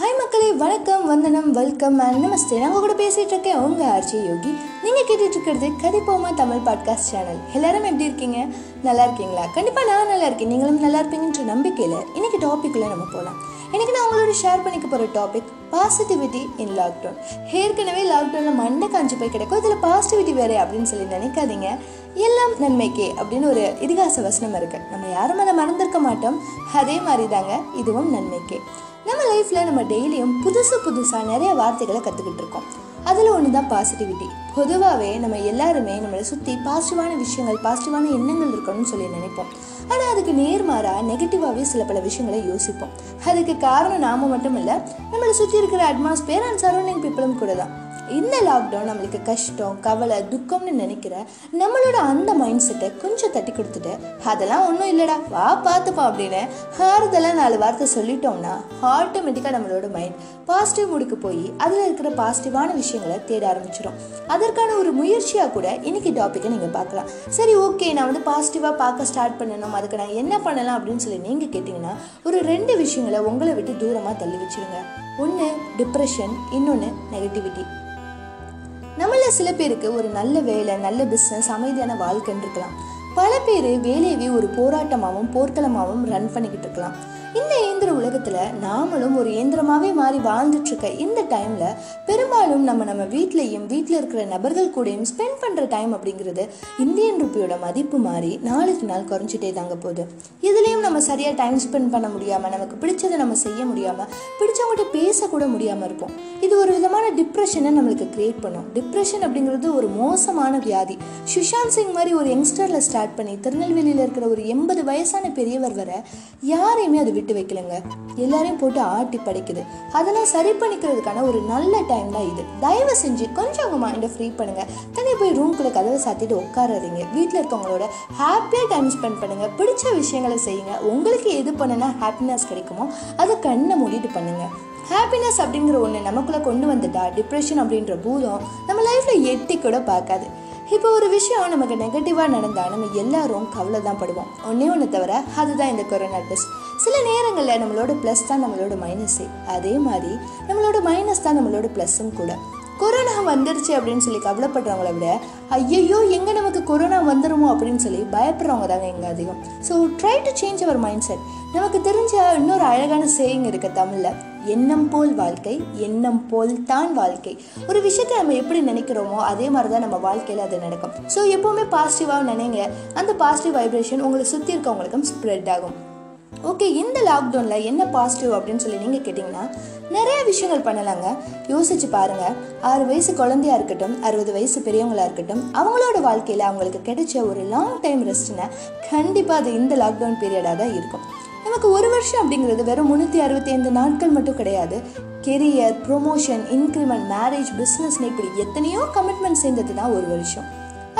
Hi மக்களே வணக்கம் வந்தனம் வெல்கம் அண்ட் நமஸ்தே நான் உங்க கூட பேசிகிட்டு இருக்கேன். உங்கள் ஆர்ஜி யோகி நீங்கள் கேட்டுட்டு இருக்கிறது கதிப்போமா தமிழ் பாட்காஸ்ட் சேனல் எல்லாரும் எப்படி இருக்கீங்க? நல்லா இருக்கீங்களா? கண்டிப்பாக நான் நல்லா இருக்கேன். நீங்களும் நல்லா இருப்பீங்கன்ற நம்பிக்கையில் இன்றைக்கி டாபிக்ல நம்ம போகலாம் இன்றைக்கி நான் உங்களோட ஷேர் பண்ணிக்க போகிற டாபிக் பாசிட்டிவிட்டி இன் லாக்டவுன் ஏற்கனவே லாக்டவுனில் மண்டை காஞ்சு போய் கிடைக்கும். இதில் பாசிட்டிவிட்டி வேறு அப்படின்னு சொல்லி நினைக்காதீங்க. எல்லாம் நன்மைக்கே அப்படின்னு ஒரு இதிகாச வசனம் இருக்குது நம்ம யாரும் அதை மறந்திருக்க மாட்டோம். அதே மாதிரி தாங்க இதுவும் நன்மைக்கே. நம்ம லைஃப்பில் நம்ம டெய்லியும் புதுசு புதுசாக நிறைய வார்த்தைகளை கற்றுக்கிட்டு இருக்கோம். அதில் ஒன்று தான் பாசிட்டிவிட்டி பொதுவாகவே நம்ம எல்லாருமே நம்மளை சுற்றி பாசிட்டிவான விஷயங்கள் பாசிட்டிவான எண்ணங்கள் இருக்கணும்னு சொல்லி நினைப்போம். ஆனால் அதுக்கு நேர்மாறாக நெகட்டிவாகவே சில பல விஷயங்களை யோசிப்போம். அதுக்கு காரணம் நாம மட்டும் இல்லை நம்மளை சுற்றி இருக்கிற அட்மாஸ்பியர் அண்ட் சரௌண்டிங் பீப்புளும் கூட தான் இந்த லாக்டவுன் நம்மளுக்கு கஷ்டம் கவலை துக்கம்னு நினைக்கிற நம்மளோட அந்த மைண்ட் செட்டை கொஞ்சம் தட்டி கொடுத்துட்டு அதெல்லாம் ஒன்றும் இல்லைடா வா பார்த்துப்பா அப்படின்னு ஆறுதலாக நாலு வார்த்தை சொல்லிட்டோம்னா ஆட்டோமேட்டிக்காக நம்மளோட மைண்ட் பாசிட்டிவ் மூடுக்கு போய் அதில் இருக்கிற பாசிட்டிவான விஷயங்களை தேட ஆரம்பிச்சிடும் அதற்கான ஒரு முயற்சியாக கூட இன்னைக்கு டாப்பிக்கை நீங்கள் பார்க்கலாம். சரி ஓகே நான் வந்து பாசிட்டிவாக பார்க்க ஸ்டார்ட் பண்ணணும் அதுக்கு நான் என்ன பண்ணலாம் அப்படின்னு சொல்லி நீங்கள் கேட்டிங்கன்னா ஒரு ரெண்டு விஷயங்களை உங்களை விட்டு தூரமாக தள்ளி வச்சிருங்க. ஒன்று டிப்ரெஷன் இன்னொன்று நெகட்டிவிட்டி நம்மள சில பேருக்கு ஒரு நல்ல வேலை நல்ல பிஸ்னஸ் அமைதியான வாழ்க்கைன்னு இருக்கலாம். பல பேர் வேலையவே ஒரு போராட்டமாகவும் போர்க்களமாகவும் ரன் பண்ணிக்கிட்டு இருக்கலாம். இந்த இயந்திர உலகத்துல நாமளும் ஒரு இயந்திரமாவே மாறி வாழ்ந்துட்டு இருக்க இந்த டைம்ல பெரும்பாலும் நம்ம நம்ம வீட்லயும் வீட்டில் இருக்கிற நபர்கள் கூடயும் ஸ்பெண்ட் பண்ற டைம் அப்படிங்கிறது இந்தியன் ருப்பியோட மதிப்பு மாறி நாளுக்கு நாள் குறைஞ்சிட்டே தாங்க போகுது. இதுலயும் நம்ம சரியா டைம் ஸ்பெண்ட் பண்ண முடியாம நமக்கு பிடிச்சதை நம்ம செய்ய முடியாம பிடிச்சவங்ககிட்ட பேசக்கூட முடியாம இருப்போம். இது ஒரு விதமான டிப்ரெஷனை நம்மளுக்கு கிரியேட் பண்ணும். டிப்ரெஷன் அப்படிங்கிறது ஒரு மோசமான வியாதி. சுஷாந்த் சிங் மாதிரி ஒரு யங்ஸ்டர்ல ஸ்டார்ட் பண்ணி திருநெல்வேலியில இருக்கிற ஒரு எண்பது வயசான பெரியவர் வர யாரையுமே அது விட்டு வைக்கலங்க. எல்லாரையும் போட்டு ஆட்டி படைக்குது. அதெல்லாம் சரி பண்ணிக்கிறதுக்கான ஒரு நல்ல டைம் தான் இது. தயவு செஞ்சு கொஞ்சம் அவங்க மைண்டை ஃப்ரீ பண்ணுங்க. தனியாக போய் ரூம்குள்ள கதவை சாத்திட்டு உட்காராதீங்க. வீட்டில் இருக்கவங்களோட ஹாப்பியாக டைம் ஸ்பெண்ட் பண்ணுங்க. பிடிச்ச விஷயங்களை செய்யுங்க. உங்களுக்கு எது பண்ணுனா ஹாப்பினஸ் கிடைக்குமோ அதை கண்ணை மூடிட்டு பண்ணுங்க. ஹாப்பினஸ் அப்படிங்கிற ஒன்று நமக்குள்ளே கொண்டு வந்துட்டா டிப்ரெஷன் அப்படின்ற பூதம் நம்ம லைஃப்பில் எட்டி கூட பார்க்காது. இப்போ ஒரு விஷயம் நமக்கு நெகட்டிவாக நடந்தால் நம்ம எல்லாரும் கவலை தான் படுவோம். ஒன்றே ஒன்று தவிர அதுதான் இந்த கொரோனா டெஸ்ட் சில நேரங்களில் நம்மளோட ப்ளஸ் தான் நம்மளோட மைனஸே அதே மாதிரி நம்மளோட மைனஸ் தான் நம்மளோட ப்ளஸ்ஸும் கூட. கொரோனா வந்துருச்சு அப்படின்னு சொல்லி கவலைப்படுறவங்கள விட ஐயையோ எங்கே நமக்கு கொரோனா வந்துடுமோ அப்படின்னு சொல்லி பயப்படுறவங்க தாங்க எங்கே அதிகம். So try to change our mindset நமக்கு தெரிஞ்ச இன்னொரு அழகான சேயிங் இருக்குது தமிழில். எண்ணம் போல் வாழ்க்கை எண்ணம் போல் தான் வாழ்க்கை. ஒரு விஷயத்தை நம்ம எப்படி நினைக்கிறோமோ அதே மாதிரி தான் நம்ம வாழ்க்கையில் அது நடக்கும். ஸோ எப்போவுமே பாசிட்டிவாக நினைங்க. அந்த பாசிட்டிவ் வைப்ரேஷன் உங்களை சுற்றி இருக்கவங்களுக்கும் ஸ்ப்ரெட் ஆகும். ஓகே இந்த லாக்டவுனில் என்ன பாசிட்டிவ் அப்படின்னு சொல்லி நீங்கள் கேட்டிங்கன்னா நிறைய விஷயங்கள் பண்ணலாங்க. யோசிச்சு பாருங்கள் ஆறு வயசு குழந்தையா இருக்கட்டும் அறுபது வயசு பெரியவங்களாக இருக்கட்டும் அவங்களோட வாழ்க்கையில் அவங்களுக்கு கிடைச்ச ஒரு லாங் டைம் ரெஸ்ட்னா கண்டிப்பாக அது இந்த லாக்டவுன் பீரியடாக தான் இருக்கும். நமக்கு ஒரு வருஷம் அப்படிங்கிறது வெறும் முந்நூற்றி அறுபத்தி ஐந்து நாட்கள் மட்டும் கிடையாது. கெரியர் ப்ரொமோஷன் இன்க்ரிமெண்ட் மேரேஜ் பிஸ்னஸ்னு இப்படி எத்தனையோ கமிட்மெண்ட் சேர்ந்தது தான் ஒரு வருஷம்.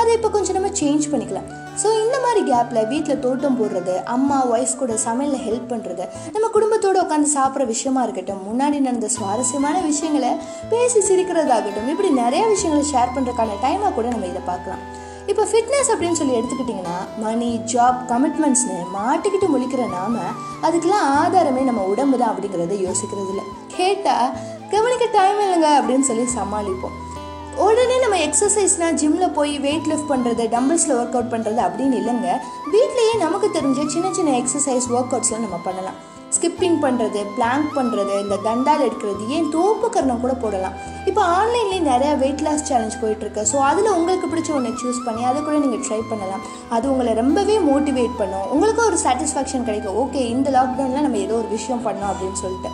அதை இப்போ கொஞ்சம் நம்ம சேஞ்ச் பண்ணிக்கலாம். ஸோ இந்த மாதிரி கேப்பில் வீட்டில் தோட்டம் போடுறது அம்மா ஒய்ஃப் கூட சமையலில் ஹெல்ப் பண்ணுறது நம்ம குடும்பத்தோடு உட்காந்து சாப்பிட்ற விஷயமா இருக்கட்டும் முன்னாடி நடந்த சுவாரஸ்யமான விஷயங்களை பேசி சிரிக்கிறதாகட்டும் இப்படி நிறைய விஷயங்களை ஷேர் பண்ணுறதுக்கான டைமாக கூட நம்ம இதை பார்க்கலாம். இப்போ ஃபிட்னஸ் அப்படின்னு சொல்லி எடுத்துக்கிட்டிங்கன்னா மணி ஜாப் கமிட்மெண்ட்ஸ்னு மாட்டிக்கிட்டு முழிக்கிற நாம அதுக்கெல்லாம் ஆதாரமே நம்ம உடம்பு தான் அப்படிங்கிறத யோசிக்கிறது இல்லை. கேட்டால் கவனிக்க டைம் இல்லைங்க அப்படின்னு சொல்லி சமாளிப்போம். உடனே நம்ம எக்ஸசைஸ்னால் ஜிம்மில் போய் வெயிட் லிஃப்ட் பண்ணுறது டம்பிள்ஸில் ஒர்க் அவுட் பண்ணுறது அப்படின்னு இல்லைங்க. வீட்லேயே நமக்கு தெரிஞ்ச சின்ன சின்ன எக்ஸசைஸ் ஒர்க் அவுட்ஸ்லாம் நம்ம பண்ணலாம். ஸ்கிப்பிங் பண்ணுறது பிளாங்க் பண்ணுறது இந்த தண்டால் எடுக்கிறது ஏன் தோப்புக்கரணம் கூட போடலாம். இப்போ ஆன்லைன்லேயே நிறையா வெயிட் லாஸ் சேலஞ்ச் போயிட்டுருக்கு. ஸோ அதில் உங்களுக்கு பிடிச்ச ஒன்று சூஸ் பண்ணி அதை கூட நீங்கள் ட்ரை பண்ணலாம். அது உங்களை ரொம்பவே மோட்டிவேட் பண்ணும். உங்களுக்கும் ஒரு சாட்டிஸ்ஃபேக்ஷன் கிடைக்கும். ஓகே இந்த லாக்டவுனில் நம்ம ஏதோ ஒரு விஷயம் பண்ணோம் அப்படின்னு சொல்லிட்டு.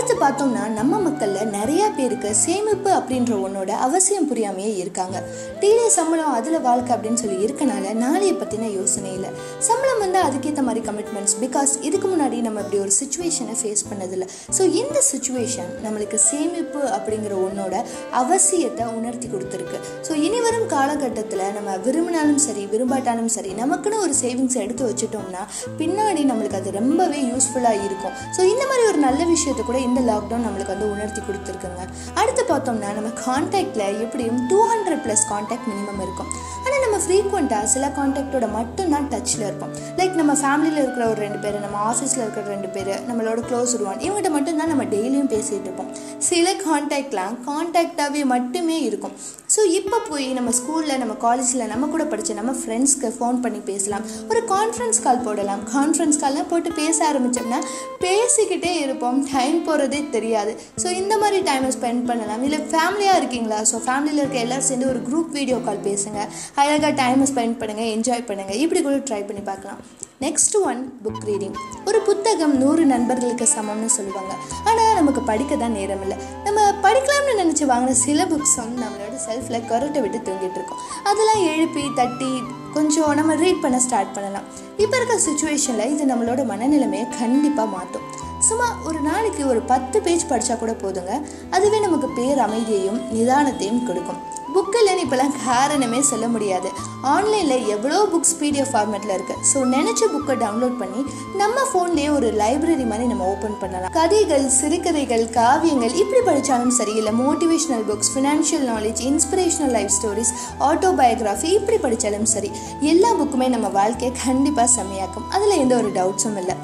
விசாரித்து பார்த்தோம்னா நம்ம மக்களில் நிறைய பேருக்கு சேமிப்பு அப்படின்ற ஒன்றோட அவசியம் புரியாமையே இருக்காங்க. டீலே சம்பளம் அதில் வாழ்க்கை அப்படின்னு சொல்லி இருக்கனால நாளைய பற்றின யோசனை இல்லை. சம்பளம் வந்து அதுக்கேற்ற மாதிரி கமிட்மெண்ட்ஸ் பிகாஸ் இதுக்கு முன்னாடி நம்ம இப்படி ஒரு சுச்சுவேஷனை ஃபேஸ் பண்ணதில்லை. ஸோ இந்த சுச்சுவேஷன் நம்மளுக்கு சேமிப்பு அப்படிங்கிற ஒன்னோட அவசியத்தை உணர்த்தி கொடுத்துருக்கு. ஸோ இனி வரும் காலகட்டத்தில் நம்ம விரும்பினாலும் சரி விரும்பாட்டாலும் சரி நமக்குன்னு ஒரு சேவிங்ஸ் எடுத்து வச்சுட்டோம்னா பின்னாடி நம்மளுக்கு அது ரொம்பவே யூஸ்ஃபுல்லாக இருக்கும். ஸோ இந்த மாதிரி ஒரு நல்ல விஷயத்தை கூட இந்த லாக்டவுன் நம்மளுக்கு வந்து உணர்த்தி கொடுத்துருக்குங்க. அடுத்து பார்த்தோம்னா நம்ம கான்டாக்டில் எப்படியும் two hundred plus contact minimum இருக்கும். ஆனால் நம்ம ஃப்ரீக்வெண்ட்டாக சில காண்டாக்டோட மட்டும்தான் டச்சில் இருப்போம். லைக் நம்ம ஃபேமிலியில் இருக்கிற ஒரு ரெண்டு பேர் நம்ம ஆஃபீஸில் இருக்கிற ரெண்டு பேர் நம்மளோட க்ளோஸ் ஒன் இவங்ககிட்ட மட்டும்தான் நம்ம டெய்லியும் பேசிகிட்டு இருப்போம். சில கான்டாக்ட்லாம் கான்டாக்டாகவே மட்டுமே இருக்கும். ஸோ இப்போ போய் நம்ம ஸ்கூலில் நம்ம காலேஜில் நம்ம கூட படித்த நம்ம ஃப்ரெண்ட்ஸ்க்கு ஃபோன் பண்ணி பேசலாம். ஒரு கான்ஃபரன்ஸ் கால் போடலாம். கான்ஃபரன்ஸ் கால்லாம் போட்டு பேச ஆரம்பித்தோம்னா பேசிக்கிட்டே இருப்போம். டைம் போகிறதே தெரியாது. ஸோ இந்த மாதிரி டைமை ஸ்பெண்ட் பண்ணலாம். இல்லை ஃபேமிலியாக இருக்கீங்களா? ஸோ ஃபேமிலியில் இருக்க எல்லோரும் சேர்ந்து ஒரு குரூப் வீடியோ கால் பேசுங்க. அழகாக டைமை ஸ்பெண்ட் பண்ணுங்கள் என்ஜாய் பண்ணுங்கள் இப்படி கூட ட்ரை பண்ணி பார்க்கலாம். நெக்ஸ்ட் ஒன் புக் ரீடிங் ஒரு புத்தகம் நூறு நண்பர்களுக்கு சமம்னு சொல்லுவாங்க. ஆனால் நமக்கு படிக்க தான் நேரம் இல்லை நம்ம படிக்கலாம்னு நினச்சி வாங்கின சில புக்ஸ் வந்து நம்மளோட செல்ஃபில் கரட்டை விட்டு தூங்கிட்டு இருக்கோம். அதெல்லாம் எழுப்பி தட்டி கொஞ்சம் நம்ம ரீட் பண்ண ஸ்டார்ட் பண்ணலாம். இப்போ இருக்க சுச்சுவேஷனில் இது நம்மளோட மனநிலைமையை கண்டிப்பாக மாற்றும் சும்மா ஒரு நாளைக்கு ஒரு பத்து பேஜ் படித்தா கூட போதுங்க. அதுவே நமக்கு பேர் அமைதியையும் நிதானத்தையும் கொடுக்கும். புக் இல்லைன்னு இப்போலாம் காரணமே சொல்ல முடியாது. ஆன்லைனில் எவ்வளோ புக்ஸ் பிடிஎஃப் ஃபார்மேட்டில் இருக்குது ஸோ நினச்ச புக்கை டவுன்லோட் பண்ணி நம்ம ஃபோன்லேயே ஒரு லைப்ரரி மாதிரி நம்ம ஓப்பன் பண்ணலாம். கதைகள் சிறுகதைகள் காவியங்கள் இப்படி படித்தாலும் சரி இல்லை motivational books financial knowledge inspirational life stories autobiography இப்படி படித்தாலும் சரி. எல்லா புக்குமே நம்ம வாழ்க்கையை கண்டிப்பாக செம்மையாக்கும். அதில் எந்த ஒரு டவுட்ஸும் இல்லை.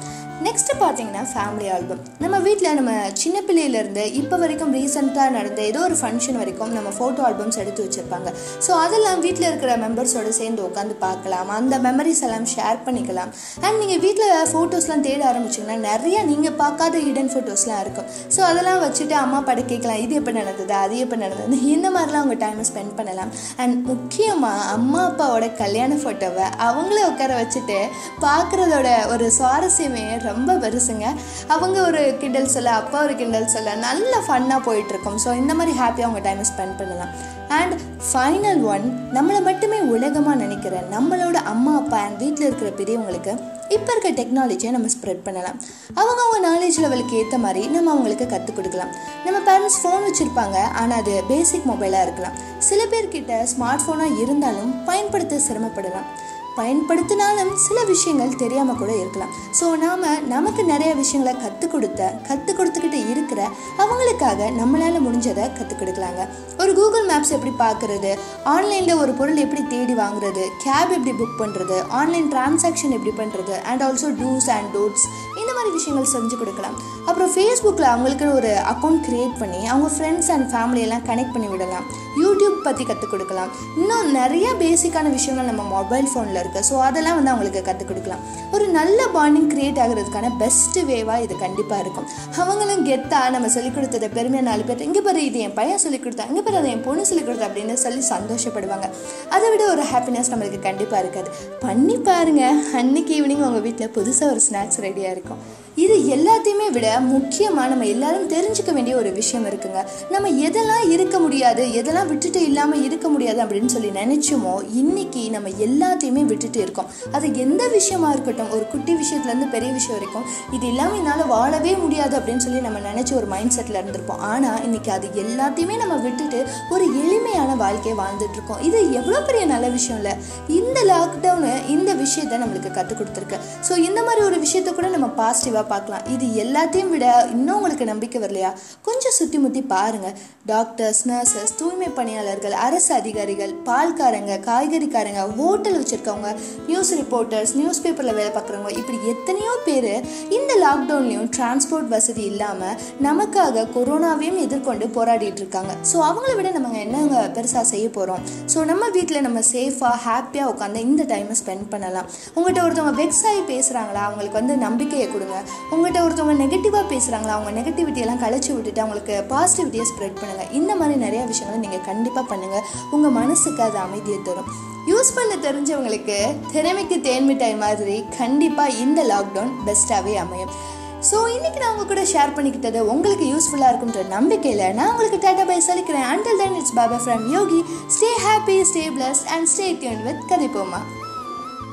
நெக்ஸ்ட் பார்த்தீங்கன்னா ஃபேமிலி ஆல்பம் நம்ம வீட்டில் நம்ம சின்ன பிள்ளையிலேருந்து இப்போ வரைக்கும் ரீசெண்டாக நடந்த ஏதோ ஒரு ஃபங்க்ஷன் வரைக்கும் நம்ம ஃபோட்டோ ஆல்பம்ஸ் எடுத்து வச்சுருப்பாங்க. ஸோ அதெல்லாம் வீட்டில் இருக்கிற மெம்பர்ஸோடு சேர்ந்து உட்காந்து பார்க்கலாம். அந்த மெமரிஸ் எல்லாம் ஷேர் பண்ணிக்கலாம். அண்ட் நீங்கள் வீட்டில் ஃபோட்டோஸ்லாம் தேட ஆரம்பிச்சிங்கன்னா நிறையா நீங்கள் பார்க்காத ஹிடன் ஃபோட்டோஸ்லாம் இருக்கும். ஸோ அதெல்லாம் வச்சுட்டு அம்மா பட கேட்கலாம் இது எப்போ நடந்தது? அது எப்போ நடந்தது? இந்த மாதிரிலாம் உங்கள் டைமை ஸ்பெண்ட் பண்ணலாம். அண்ட் முக்கியமாக அம்மா அப்பாவோட கல்யாண ஃபோட்டோவை அவங்களே உட்கார வச்சுட்டு பார்க்குறதோட ஒரு சுவாரஸ்யமே ரொம்ப பெருசுங்க. அவங்க ஒரு கிண்டல் சொல்ல அப்பா ஒரு கிண்டல் சொல்ல நல்ல ஃபன்னாக போயிட்டுருக்கும். ஸோ இந்த மாதிரி ஹாப்பியாக அவங்க டைமை ஸ்பெண்ட் பண்ணலாம். அண்ட் ஃபைனல் ஒன் நம்மளை மட்டுமே உலகமாக நினைக்கிற நம்மளோட அம்மா அப்பா அண்ட் வீட்டில் இருக்கிற பெரியவங்களுக்கு இப்போ இருக்க டெக்னாலஜியை நம்ம ஸ்ப்ரெட் பண்ணலாம். அவங்க அவங்க நாலேஜ் லெவலுக்கு ஏற்ற மாதிரி நம்ம அவங்களுக்கு கற்றுக் கொடுக்கலாம். நம்ம பேரண்ட்ஸ் ஃபோன் வச்சுருப்பாங்க ஆனால் அது பேசிக் மொபைலாக இருக்கலாம். சில பேர்கிட்ட ஸ்மார்ட் ஃபோனாக இருந்தாலும் பயன்படுத்த சிரமப்படலாம். பயன்படுத்தினாலும் சில விஷயங்கள் தெரியாமல் கூட இருக்கலாம். ஸோ நாம் நமக்கு நிறைய விஷயங்களை கற்றுக் கொடுத்த கற்றுக் கொடுத்துக்கிட்டு இருக்கிற அவங்களுக்காக நம்மளால் முடிஞ்சதை கற்றுக் கொடுக்கலாங்க. ஒரு கூகுள் மேப்ஸ் எப்படி பார்க்குறது ஆன்லைனில் ஒரு பொருள் எப்படி தேடி வாங்குறது கேப் எப்படி புக் பண்ணுறது ஆன்லைன் டிரான்சாக்ஷன் எப்படி பண்ணுறது and also do's and don'ts இந்த மாதிரி விஷயங்கள் செஞ்சு கொடுக்கலாம். அப்புறம் ஃபேஸ்புக்கில் அவங்களுக்கு ஒரு அக்கௌண்ட் க்ரியேட் பண்ணி அவங்க ஃப்ரெண்ட்ஸ் அண்ட் ஃபேமிலியெல்லாம் கனெக்ட் பண்ணி விடலாம். யூடியூப் பற்றி கற்றுக் கொடுக்கலாம். இன்னும் நிறைய பேசிக்கான விஷயங்கள் நம்ம மொபைல் ஃபோனில் இருக்குது ஸோ அதெல்லாம் வந்து அவங்களுக்கு கற்றுக் கொடுக்கலாம். ஒரு நல்ல பாண்டிங் க்ரியேட் ஆகிறதுக்கான பெஸ்ட் வேவாக இது கண்டிப்பாக இருக்கும். அவங்களும் கெத்தாக நம்ம சொல்லிக் கொடுத்ததை பெருமையாக நாலு பேர் இங்கே பாரு இது என் பையன் சொல்லிக் கொடுத்தா இங்கே பாரு அதை என் பொண்ணு சொல்லிக் கொடுத்தா அப்படின்னு சொல்லி சந்தோஷப்படுவாங்க. அதை விட ஒரு ஹாப்பினஸ் நம்மளுக்கு கண்டிப்பாக இருக்காது. பண்ணி பாருங்கள் அன்னைக்கு ஈவினிங் உங்கள் வீட்டில் புதுசாக ஒரு ஸ்நாக்ஸ் ரெடியாக இருக்கும். இது எல்லாத்தையுமே விட முக்கியமாக நம்ம எல்லாரும் தெரிஞ்சுக்க வேண்டிய ஒரு விஷயம் இருக்குங்க. நம்ம எதெல்லாம் இருக்க முடியாது எதெல்லாம் விட்டுட்டு இல்லாமல் இருக்க முடியாது அப்படின்னு சொல்லி நினைச்சோமோ இன்னைக்கு நம்ம எல்லாத்தையுமே விட்டுட்டு இருக்கோம். அது எந்த விஷயமா இருக்கட்டும் ஒரு குட்டி விஷயத்துலேருந்து பெரிய விஷயம் வரைக்கும் இது இல்லாமல் என்னால் வாழவே முடியாது அப்படின்னு சொல்லி நம்ம நினச்ச ஒரு மைண்ட் செட்டில் இருந்திருப்போம். ஆனால் இன்றைக்கி அது எல்லாத்தையுமே நம்ம விட்டுட்டு ஒரு எளிமையான வாழ்க்கையை வாழ்ந்துட்டுருக்கோம் இது எவ்வளோ பெரிய நல்ல விஷயம் இல்லை. இந்த லாக்டவுனு இந்த விஷயத்த நம்மளுக்கு கற்றுக் கொடுத்துருக்கு. ஸோ இந்த மாதிரி ஒரு விஷயத்த கூட நம்ம பாசிட்டிவாக பார்க்கலாம். இது எல்லாத்தையும் விட இன்னும் உங்களுக்கு நம்பிக்கை வரலையா? கொஞ்சம் சுற்றி முற்றி பாருங்கள் டாக்டர்ஸ் நர்சஸ் தூய்மை பணியாளர்கள் அரசு அதிகாரிகள் பால்காரங்க காய்கறிக்காரங்க ஹோட்டல் வச்சுருக்கவங்க நியூஸ் ரிப்போர்ட்டர்ஸ் நியூஸ் பேப்பரில் வேலை பார்க்குறவங்க இப்படி எத்தனையோ பேர் இந்த லாக்டவுன்லேயும் டிரான்ஸ்போர்ட் வசதி இல்லாமல் நமக்காக கொரோனாவையும் எதிர்கொண்டு போராடிட்டு இருக்காங்க. ஸோ அவங்கள விட நம்ம என்னங்க பெருசாக செய்ய போகிறோம் ஸோ நம்ம வீட்டில் நம்ம சேஃபாக ஹாப்பியாக உட்காந்து இந்த டைமை ஸ்பெண்ட் பண்ணலாம். உங்கள்கிட்ட ஒருத்தவங்க வெக்ஸ் ஆகி பேசுகிறாங்களா அவங்களுக்கு வந்து நம்பிக்கையை கொடுங்க. உங்கள்கிட்ட ஒருத்தவங்க நெகட்டிவாக பேசுகிறாங்களா அவங்க நெகட்டிவிட்டி எல்லாம் கழிச்சு விட்டுட்டு அவங்களுக்கு பாசிட்டிவிட்டியை ஸ்ப்ரெட் பண்ணுங்கள் இந்த மாதிரி நிறைய விஷயங்களை நீங்கள் கண்டிப்பாக பண்ணுங்கள் உங்கள் மனசுக்கு அது அமைதியை தரும். யூஸ் பண்ண தெரிஞ்சவங்களுக்கு திறமைக்கு தேன்மிட்டாய் மாதிரி கண்டிப்பாக இந்த லாக்டவுன் பெஸ்ட்டாகவே அமையும். ஸோ இன்றைக்கி நான் உங்கள் கூட ஷேர் பண்ணிக்கிட்டது உங்களுக்கு யூஸ்ஃபுல்லாக இருக்குன்ற நம்பிக்கையில் நான் உங்களுக்கு டாட்டா பை சொல்லிக்கிறேன். Until then it's Baba from Yogi stay happy stay bless and stay tuned with கதிப்போமா